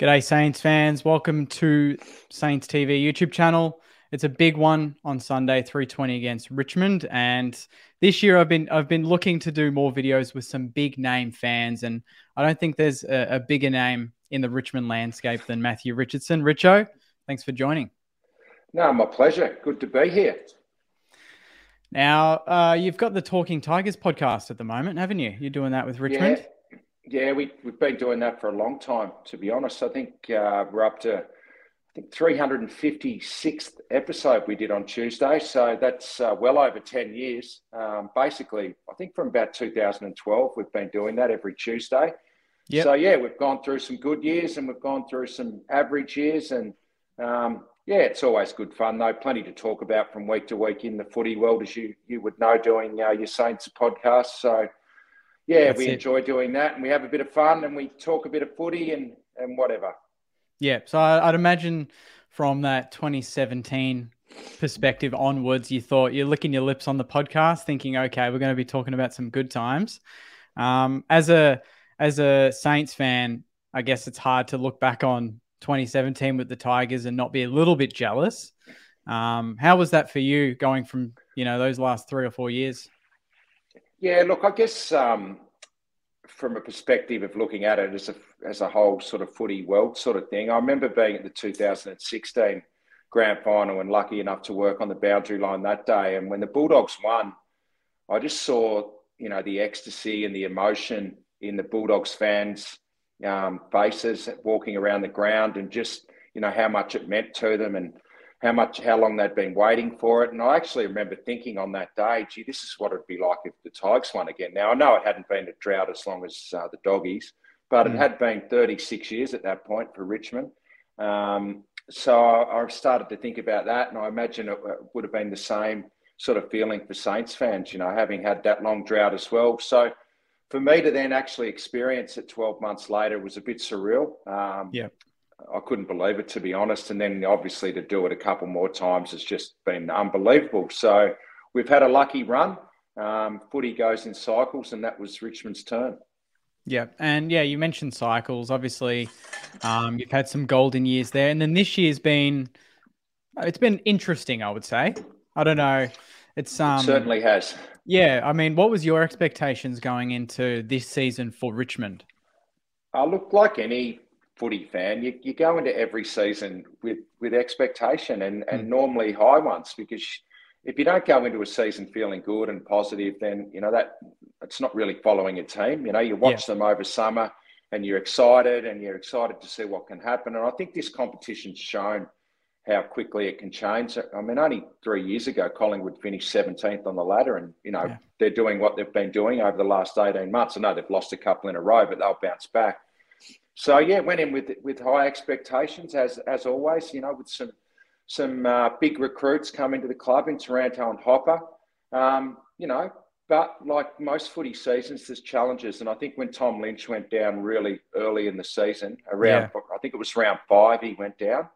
G'day, Saints fans. Welcome to Saints TV YouTube channel. It's a big one on Sunday, 320 against Richmond. And this year I've been I've been looking to do more videos with some big name fans. And I don't think there's a, a bigger name in the Richmond landscape than Matthew Richardson. Richo, thanks for joining. No, my pleasure. Good to be here. Now, uh, you've got the Talking Tigers podcast at the moment, haven't you? You're doing that with Richmond? Yeah. Yeah, we, we've been doing that for a long time, to be honest. I think uh, we're up to, I think, 356th episode we did on Tuesday. So that's uh, well over 10 years. Um, basically, I think from about 2012, we've been doing that every Tuesday. Yep. So, yeah, we've gone through some good years and we've gone through some average years. And um, yeah, it's always good fun, though. Plenty to talk about from week to week in the footy world, as you, you would know, doing uh, your Saints podcast. So, yeah, That's we it. enjoy doing that and we have a bit of fun and we talk a bit of footy and, and whatever. Yeah. So I, would imagine from that 2017 perspective onwards, you thought you're licking your lips on the podcast, thinking, okay, we're going to be talking about some good times. Um, as a as a Saints fan, I guess it's hard to look back on 2017 with the Tigers and not be a little bit jealous. Um, how was that for you going from you know those last three or four years? Yeah, look, I guess um, from a perspective of looking at it as a as a whole sort of footy world sort of thing, I remember being at the 2016 grand final and lucky enough to work on the boundary line that day. And when the Bulldogs won, I just saw you know the ecstasy and the emotion in the Bulldogs fans' um, faces walking around the ground, and just you know how much it meant to them and how much, how long they'd been waiting for it. And I actually remember thinking on that day, gee, this is what it'd be like if the Tigers won again. Now, I know it hadn't been a drought as long as uh, the Doggies, but mm. it had been 36 years at that point for Richmond. Um, so I, I, started to think about that, and I imagine it would have been the same sort of feeling for Saints fans, you know, having had that long drought as well. So for me to then actually experience it 12 months later was a bit surreal. Um, yeah. I couldn't believe it to be honest. And then obviously to do it a couple more times has just been unbelievable. So we've had a lucky run. Um, footy goes in cycles, and that was Richmond's turn. Yeah, and yeah, you mentioned cycles. Obviously, um, you've had some golden years there, and then this year's been it's been interesting. I would say. I don't know. It's um, it certainly has. Yeah, I mean, what was your expectations going into this season for Richmond? I uh, look like any footy fan, you, you go into every season with, with expectation and, and mm. normally high ones because if you don't go into a season feeling good and positive, then you know that it's not really following a team. You know, you watch yeah. them over summer and you're excited and you're excited to see what can happen. And I think this competition's shown how quickly it can change. I mean, only three years ago, Collingwood finished 17th on the ladder, and you know yeah. they're doing what they've been doing over the last 18 months. I know they've lost a couple in a row, but they'll bounce back. So yeah, went in with with high expectations as as always. You know, with some some uh, big recruits coming to the club in Taranto and Hopper. Um, you know, but like most footy seasons, there's challenges. And I think when Tom Lynch went down really early in the season, around yeah. I think it was round five, he went down.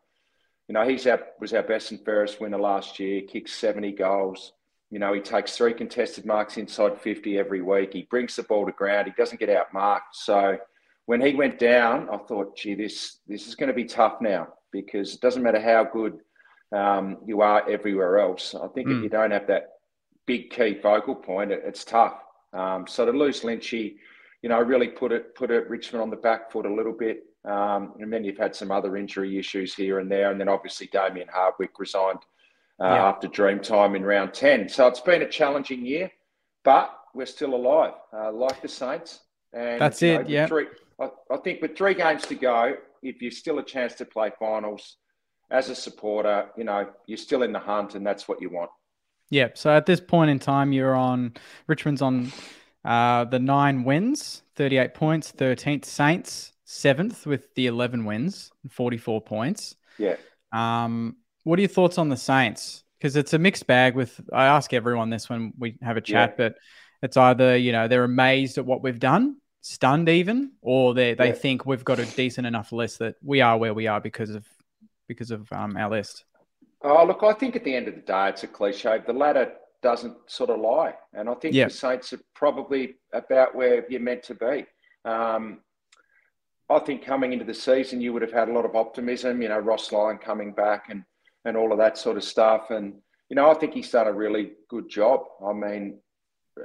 You know, he's our was our best and fairest winner last year. Kicks 70 goals. You know, he takes three contested marks inside 50 every week. He brings the ball to ground. He doesn't get out marked. So when he went down, I thought, gee, this this is going to be tough now because it doesn't matter how good um, you are everywhere else. I think mm. if hmm. you don't have that big key focal point, it, it's tough. Um, so to lose Lynchy, you know, really put it put it Richmond on the back foot a little bit. Um, and then you've had some other injury issues here and there, and then obviously Damien Hardwick resigned uh, yeah. after Dreamtime in round ten. So it's been a challenging year, but we're still alive, uh, like the Saints. And that's it. Know, yeah. Three, I, I think with three games to go, if you're still a chance to play finals, as a supporter, you know, you're still in the hunt, and that's what you want. Yeah. So at this point in time, you're on Richmond's on uh, the nine wins, 38 points, 13th Saints, seventh with the 11 wins, 44 points. Yeah. Um, what are your thoughts on the Saints? Because it's a mixed bag. With I ask everyone this when we have a chat, yeah. but it's either you know they're amazed at what we've done, stunned even, or they they yeah. think we've got a decent enough list that we are where we are because of because of um, our list. Oh, look, I think at the end of the day, it's a cliche. The ladder doesn't sort of lie, and I think the Saints are probably about where you're meant to be. Um, I think coming into the season, you would have had a lot of optimism. You know, Ross Lyon coming back and and all of that sort of stuff. And you know, I think he's done a really good job. I mean,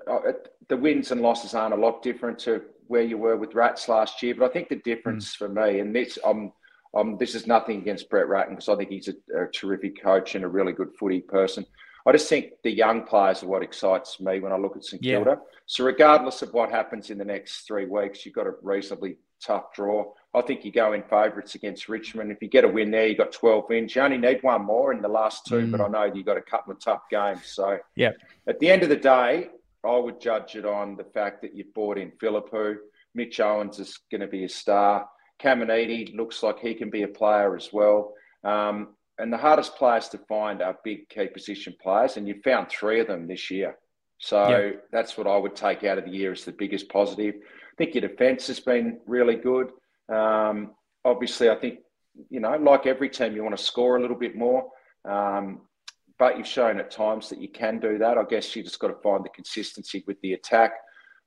uh, the wins and losses aren't a lot different to where you were with Rats last year, but I think the difference mm. for me, and this, I'm, um, this is nothing against Brett Ratten because I think he's a, a, terrific coach and a really good footy person. I just think the young players are what excites me when I look at St Kilda. Yeah. So regardless of what happens in the next three weeks, you've got a reasonably tough draw. I think you go in favourites against Richmond. If you get a win there, you've got 12 wins. You only need one more in the last two, mm. but I know you've got a couple of tough games. So yeah, at the end of the day, I would judge it on the fact that you've bought in Philippou. Mitch Owens is going to be a star. Caminiti looks like he can be a player as well. Um, and the hardest players to find are big key position players, and you've found three of them this year. So that's what I would take out of the year as the biggest positive. I think your defence has been really good. Um, obviously, I think, you know, like every team, you want to score a little bit more. Um, but you've shown at times that you can do that. I guess you've just got to find the consistency with the attack.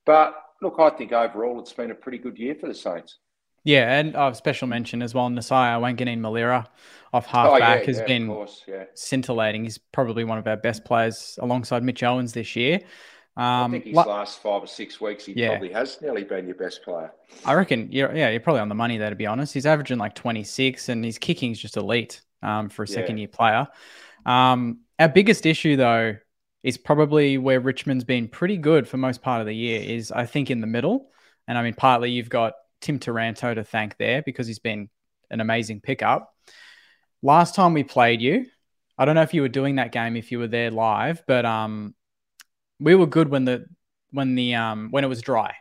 But look, I think overall it's been a pretty good year for the Saints. Yeah, and uh, special mention as well, Nasiah Wanganeen-Milera off halfback oh, yeah, has yeah, been course, yeah. scintillating. He's probably one of our best players alongside Mitch Owens this year. Um, I think his last five or six weeks, he yeah. probably has nearly been your best player. I reckon, you're, yeah, you're probably on the money there, to be honest. He's averaging like 26 and his kicking's just elite um, for a second year player. Um, our biggest issue, though, is probably where Richmond's been pretty good for most part of the year, is I think in the middle. And I mean, partly you've got Tim Taranto to thank there because he's been an amazing pickup. Last time we played you, I don't know if you were doing that game if you were there live, but um, we were good when the when the um when it was dry,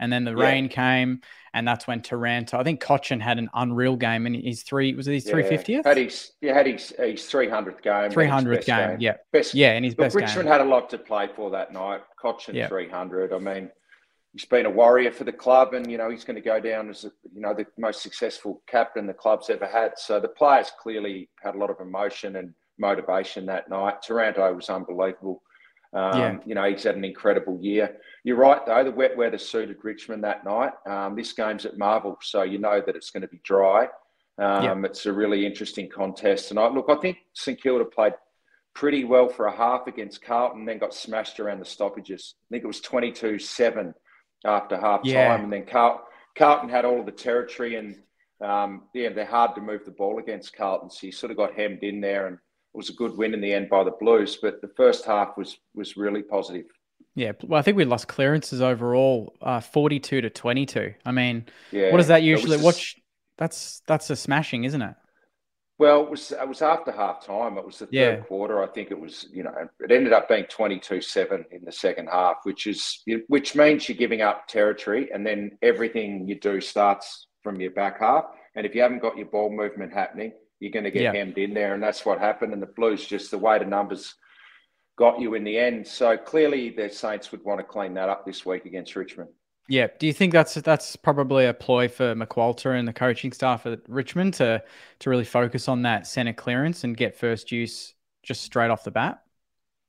and then the yeah. rain came, and that's when Taranto. I think Cotchin had an unreal game, and his three was it his three yeah. fiftieth? Had his yeah had his his three hundredth game. Three hundredth game, game, yeah, best yeah, and his best. Richmond game. had a lot to play for that night. Cotchin yeah. three hundred. I mean, he's been a warrior for the club, and you know he's going to go down as a, you know the most successful captain the club's ever had. So the players clearly had a lot of emotion and motivation that night. Taranto was unbelievable. Um, yeah. You know, he's had an incredible year. You're right, though, the wet weather suited Richmond that night. Um, this game's at Marvel, so you know that it's going to be dry. Um, yeah. It's a really interesting contest. And I, look, I think St Kilda played pretty well for a half against Carlton, then got smashed around the stoppages. I think it was 22 7 after half time. Yeah. And then Carl, Carlton had all of the territory, and um, yeah, they're hard to move the ball against Carlton. So you sort of got hemmed in there. And it was a good win in the end by the Blues, but the first half was was really positive. Yeah, well, I think we lost clearances overall, uh, forty-two to twenty-two. I mean, yeah, what does that usually? Watch, that's that's a smashing, isn't it? Well, it was it was after half time. It was the third quarter. I think it was. You know, it ended up being 22-7 in the second half, which is which means you're giving up territory, and then everything you do starts from your back half. And if you haven't got your ball movement happening, you're going to get yeah. hemmed in there. And that's what happened. And the Blues, just the way the numbers got you in the end. So clearly, the Saints would want to clean that up this week against Richmond. Yeah. Do you think that's that's probably a ploy for McQualter and the coaching staff at Richmond to to really focus on that centre clearance and get first use just straight off the bat?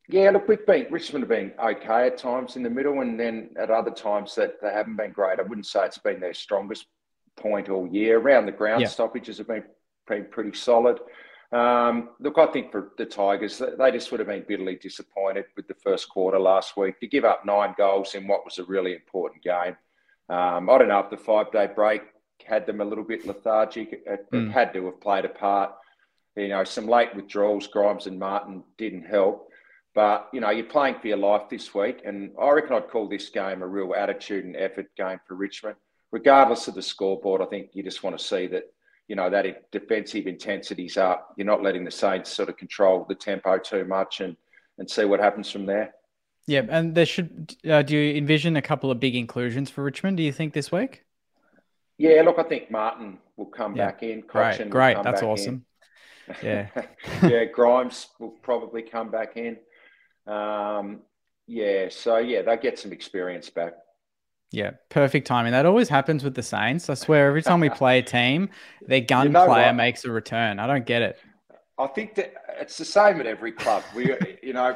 Yeah, look, we've been Richmond have been okay at times in the middle, and then at other times that they haven't been great. I wouldn't say it's been their strongest point all year. Around the ground, yeah. stoppages have been been pretty solid. Um, look, I think for the Tigers, they just would have been bitterly disappointed with the first quarter last week to give up nine goals in what was a really important game. Um, I don't know if the five day break had them a little bit lethargic. It, mm. had to have played a part. You know, some late withdrawals, Grimes and Martin didn't help. But, you know, you're playing for your life this week. And I reckon I'd call this game a real attitude and effort game for Richmond. Regardless of the scoreboard, I think you just want to see that you know that defensive intensity's up. You're not letting the Saints sort of control the tempo too much, and and see what happens from there. Yeah, and there should. Uh, do you envision a couple of big inclusions for Richmond? Do you think this week? Yeah, look, I think Martin will come yeah. back in. Cotchin great, great, that's awesome. In. Yeah, yeah, Grimes will probably come back in. Um, yeah, so yeah, they get some experience back. Yeah, perfect timing. That always happens with the Saints. I swear, every time we play a team, their gun you know player what? makes a return. I don't get it. I think that it's the same at every club. We, you know,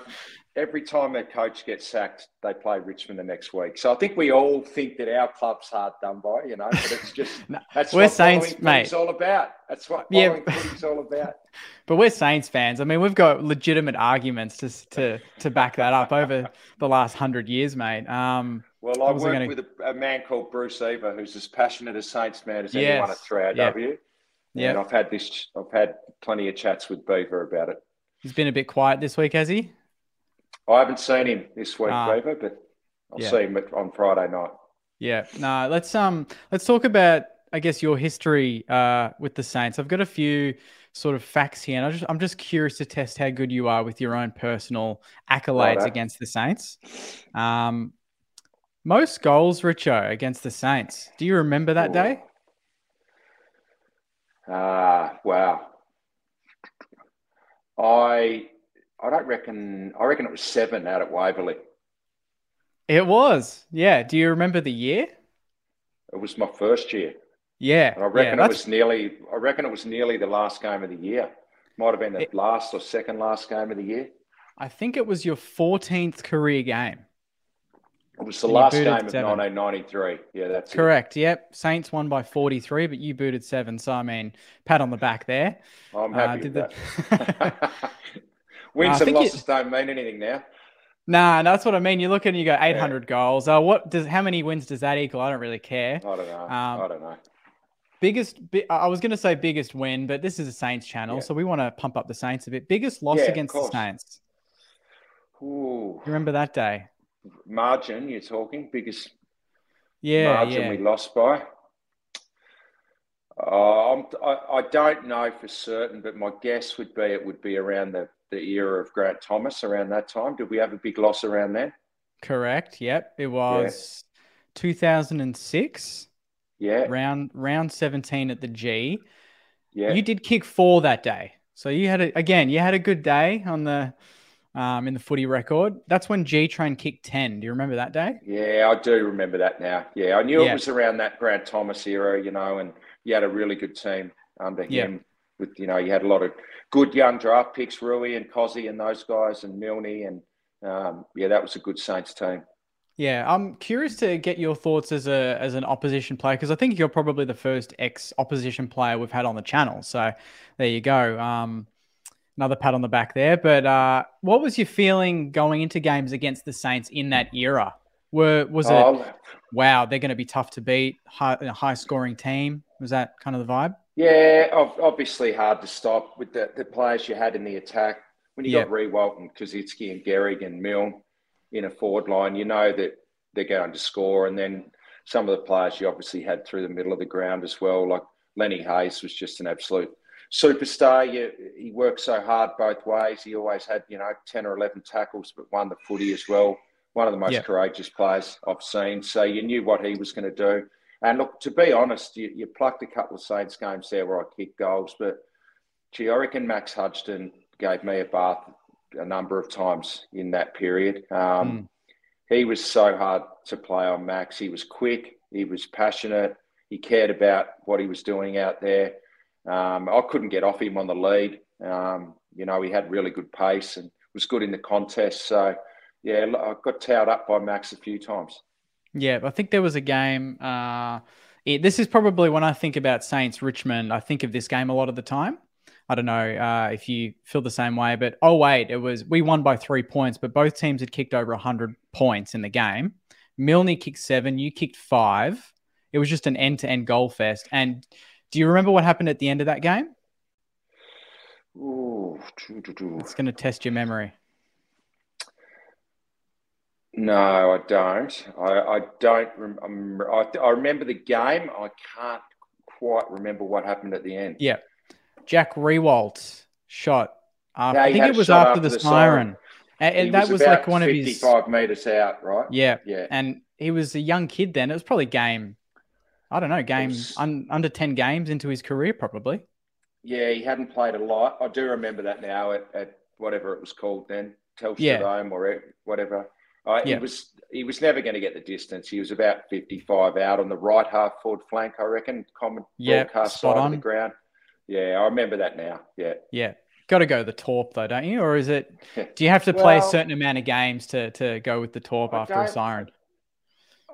every time their coach gets sacked, they play Richmond the next week. So I think we all think that our club's hard done by, you know, but it's just no, that's we're what Saints, mate. It's all about. That's what yeah. footy's all about. But we're Saints fans. I mean, we've got legitimate arguments to to to back that up over the last hundred years, mate. Um, well, I worked gonna... with a, a, man called Bruce Eva, who's as passionate a Saints fan as yes. anyone at 3AW. Yep. Yeah, and I've had this. I've had plenty of chats with Beaver about it. He's been a bit quiet this week, has he? I haven't seen him this week, ah. Beaver, but I'll yeah. see him on Friday night. Yeah. No, let's um let's talk about I guess your history uh with the Saints. I've got a few sort of facts here, and I just I'm just curious to test how good you are with your own personal accolades right. against the Saints. Um, most goals, Richo, against the Saints. Do you remember that Ooh. day? Ah, uh, wow. I I don't reckon. I reckon it was seven out at Waverley. It was, yeah. Do you remember the year? It was my first year. Yeah, and I reckon yeah, it was nearly. I reckon it was nearly the last game of the year. Might have been the it, last or second last game of the year. I think it was your 14th career game. It was the and last game of seven. 1993. Yeah, that's correct. It. Yep, Saints won by 43, but you booted seven. So I mean, pat on the back there. I'm happy uh, with that. Wins uh, and losses you... don't mean anything now. Nah, that's what I mean. You look and you go 800 yeah. goals. Uh, what does how many wins does that equal? I don't really care. I don't know. Um, I don't know. Biggest, I was going to say biggest win, but this is a Saints channel, yeah. so we want to pump up the Saints a bit. Biggest loss yeah, against the Saints. Ooh. You remember that day? Margin, you're talking biggest. Yeah, margin yeah. we lost by. Uh, I, I don't know for certain, but my guess would be it would be around the the era of Grant Thomas around that time. Did we have a big loss around then? Correct. Yep. It was yeah. 2006. Yeah. Round round 17 at the G. Yeah. You did kick four that day. So you had a, again, you had a good day on the um, in the footy record. That's when G Train kicked 10. Do you remember that day? Yeah, I do remember that now. Yeah, I knew yeah. it was around that Grant Thomas era, you know, and you had a really good team under him. With you know, you had a lot of good young draft picks, Roo and Cozzy and those guys, and Milne, and um, yeah, that was a good Saints team. Yeah, I'm curious to get your thoughts as a as an opposition player because I think you're probably the first ex opposition player we've had on the channel. So there you go. Um, another pat on the back there. But uh, what was your feeling going into games against the Saints in that era? Were was it oh, wow? They're going to be tough to beat. High, high scoring team. Was that kind of the vibe? Yeah, obviously hard to stop with the, the players you had in the attack. When you yep. got Riewoldt and Koschitzke and Gehrig and Milne in a forward line, you know that they're going to score. And then some of the players you obviously had through the middle of the ground as well, like Lenny Hayes was just an absolute superstar. You, he worked so hard both ways. He always had, you know, 10 or 11 tackles, but won the footy as well. One of the most yep. courageous players I've seen. So you knew what he was going to do. And look, to be honest, you, you plucked a couple of Saints games there where I kicked goals, but gee, I reckon Max Hudghton gave me a bath a number of times in that period. Um, mm. He was so hard to play on Max. He was quick, he was passionate, he cared about what he was doing out there. Um, I couldn't get off him on the lead. Um, you know, he had really good pace and was good in the contest. So, yeah, I got towed up by Max a few times. Yeah, I think there was a game. Uh, it, this is probably when I think about Saints Richmond, I think of this game a lot of the time. I don't know uh, if you feel the same way, but oh wait, it was we won by three points, but both teams had kicked over hundred points in the game. Milne kicked seven, you kicked five. It was just an end-to-end goal fest. And do you remember what happened at the end of that game? Ooh, it's going to test your memory. No, I don't. I, I don't. Rem- I, I remember the game. I can't quite remember what happened at the end. Yeah, Jack Riewoldt shot. After, I think it was after, after, the, the siren. siren. And, and that was, was like one of his fifty-five meters out, right? Yeah, yeah. And he was a young kid then. It was probably game. I don't know, games un, under ten games into his career, probably. Yeah, he hadn't played a lot. I do remember that now at, at whatever it was called then, Telstra yeah. Dome or whatever. Uh, yeah. He was he was never going to get the distance. He was about 55 out on the right half forward flank, I reckon. Common yep, broadcast side on. of the ground. Yeah, I remember that now. Yeah. Yeah. got to go the Torp though, don't you? Or is it? Do you have to play a certain amount of games to to go with the Torp I after a siren?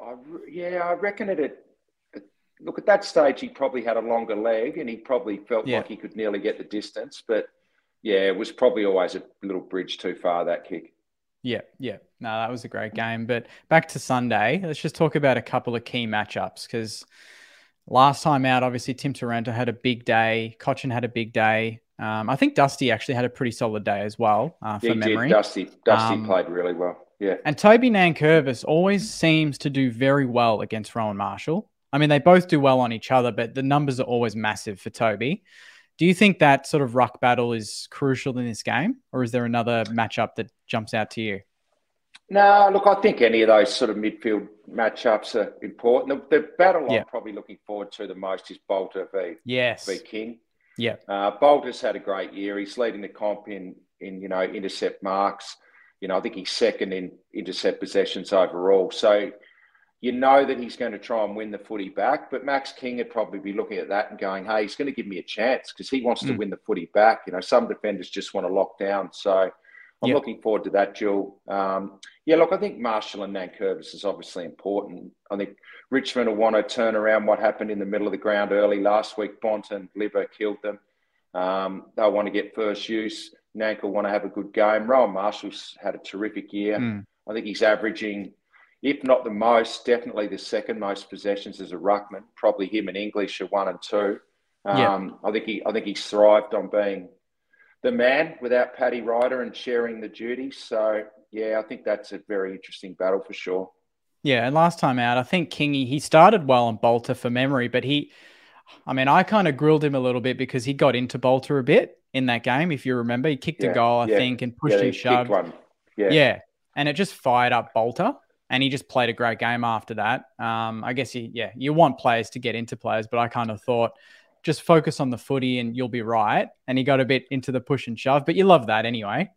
I, yeah, I reckon it. Look at that stage, he probably had a longer leg, and he probably felt Yeah. like he could nearly get the distance. But yeah, it was probably always a little bridge too far that kick. Yeah, yeah. No, that was a great game. But back to Sunday, let's just talk about a couple of key matchups because last time out, obviously Tim Taranto had a big day. Cotchin had a big day. Um, I think Dusty actually had a pretty solid day as well uh, for Yeah, memory. did. Dusty, Dusty Um, played really well. Yeah, And Toby Nankervis always seems to do very well against Rowan Marshall. I mean, they both do well on each other, but the numbers are always massive for Toby. Do you think that sort of ruck battle is crucial in this game, or is there another matchup that jumps out to you? No, look, I think any of those sort of midfield matchups are important. The, the battle Yeah. I'm probably looking forward to the most is Balta v, Yes. v King. Yeah. Uh, Balta's had a great year. He's leading the comp in, in, you know, intercept marks. You know, I think he's second in intercept possessions overall. So you know that he's going to try and win the footy back. But Max King would probably be looking at that and going, hey, he's going to give me a chance because he wants to Mm. win the footy back. You know, some defenders just want to lock down. So I'm Yeah. looking forward to that, Jill. Um, yeah, look, I think Marshall and Nankervis is obviously important. I think Richmond will want to turn around what happened in the middle of the ground early last week. Bont and killed them. Um, they'll want to get first use. Nank will want to have a good game. Rowan Marshall's had a terrific year. Mm. I think he's averaging, if not the most, definitely the second most possessions as a ruckman. Probably him and English are one and two. Yeah. Um, I think he, I think he's thrived on being the man without Paddy Ryder and sharing the duties. So yeah, I think that's a very interesting battle for sure. Yeah, and last time out, I think Kingy he started well on Balta for memory, but he, I mean, I kind of grilled him a little bit because he got into Balta a bit in that game. If you remember, he kicked Yeah, a goal, I yeah, think, and pushed yeah, he and shoved. one. Yeah. Yeah. and it just fired up Balta, and he just played a great game after that. Um, I guess you, yeah, you want players to get into players, but I kind of thought just focus on the footy and you'll be right. And he got a bit into the push and shove, but you love that anyway.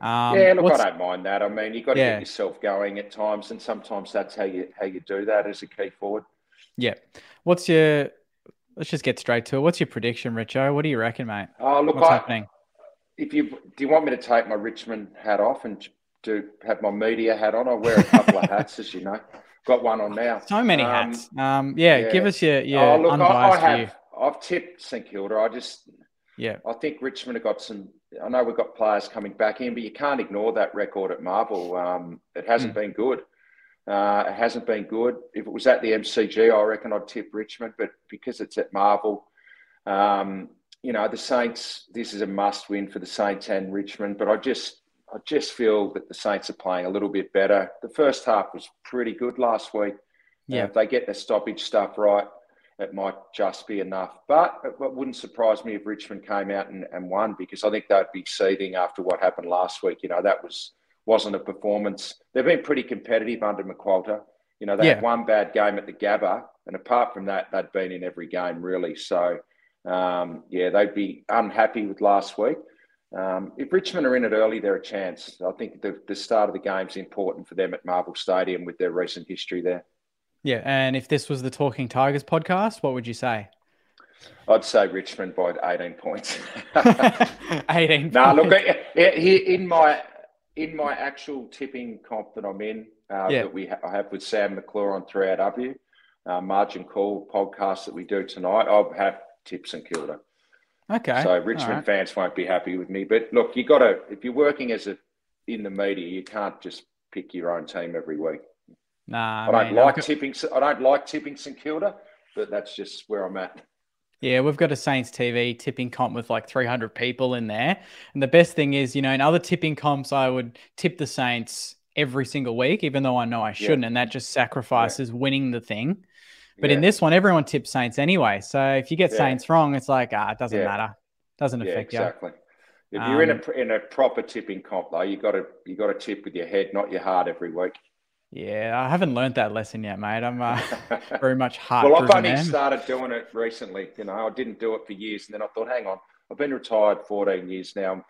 Um, yeah, look, I don't mind that. I mean, you've got to Yeah. get yourself going at times, and sometimes that's how you how you do that as a key forward. Yeah. What's your? Let's just get straight to it. What's your prediction, Richo? What do you reckon, mate? Oh, look, What's I, happening? if you do, you want me to take my Richmond hat off and do have my media hat on? I wear a couple of hats, as you know. Got one on now. So many Um, hats. Um, yeah, yeah. give us your your oh, look, I, I unbiased have. view. I've tipped St Kilda. I just Yeah, I think Richmond have got some. I know we've got players coming back in, but you can't ignore that record at Marvel. Um, it hasn't Hmm. been good. Uh, it hasn't been good. If it was at the MCG, I reckon I'd tip Richmond, but because it's at Marvel, um, you know the Saints. This is a must-win for the Saints and Richmond. But I just, I just feel that the Saints are playing a little bit better. The first half was pretty good last week. Uh, Yeah. if they get the stoppage stuff right, it might just be enough. But it it wouldn't surprise me if Richmond came out and, and won because I think they'd be seething after what happened last week. You know, that was wasn't a performance. They've been pretty competitive under McQualter. You know, they Yeah. had one bad game at the Gabba, and apart from that, they'd been in every game really. So, um, yeah, they'd be unhappy with last week. Um, if Richmond are in it early, they're a chance. I think the, the start of the game's important for them at Marvel Stadium with their recent history there. yeah. And if this was the Talking Tigers podcast, what would you say? I'd say Richmond by 18 points. Eighteen. no, look, points. eh, here in my in my actual tipping comp that I'm in, uh, Yeah. that we ha- I have with Sam McClure on 3AW, uh, Margin Call podcast that we do tonight, I'll have tips and Kilda. Okay. So Richmond right. fans won't be happy with me. But look, you got to if you're working as a in the media, you can't just pick your own team every week. Nah, I don't like I've tipping. I don't like tipping St Kilda, but that's just where I'm at. Yeah, we've got a Saints TV tipping comp with like 300 people in there. And the best thing is, you know, in other tipping comps, I would tip the Saints every single week, even though I know I shouldn't. And that just sacrifices winning the thing. But in this one, everyone tips Saints anyway. So if you get Yeah. Saints wrong, it's like, ah, it doesn't Yeah. matter. Doesn't yeah, affect exactly. If you're in Um, a in a proper tipping comp though, you got to you got to tip with your head, not your heart, every week. Yeah, I haven't learned that lesson yet, mate. I'm uh, very much heart well, I've only man. started doing it recently. You know, I didn't do it for years, and then I thought, hang on, I've been retired 14 years now. I'm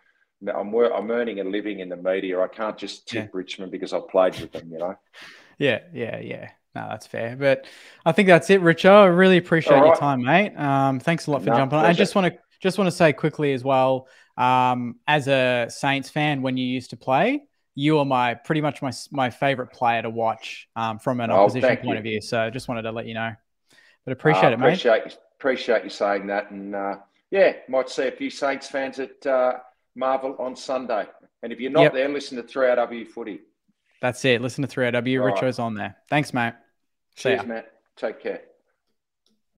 I'm, I'm earning a living in the media. I can't just tip Richmond because I played with them. You know. Yeah, yeah, yeah. No, that's fair. But I think that's it, Richo. I really appreciate All your time, mate. Um, thanks a lot for No, jumping on. I just want to just want to say quickly as well, um, as a Saints fan, when you used to play, you are my pretty much my my favorite player to watch um, from an oh, opposition point you. of view. So just wanted to let you know. But appreciate uh, it, mate. Appreciate appreciate you saying that, and uh, yeah, might see a few Saints fans at uh, Marvel on Sunday. And if you're not yep. there, listen to 3AW Footy. That's it. Listen to 3AW. Richo's right. on there. Thanks, mate. Cheers, Matt. Take care.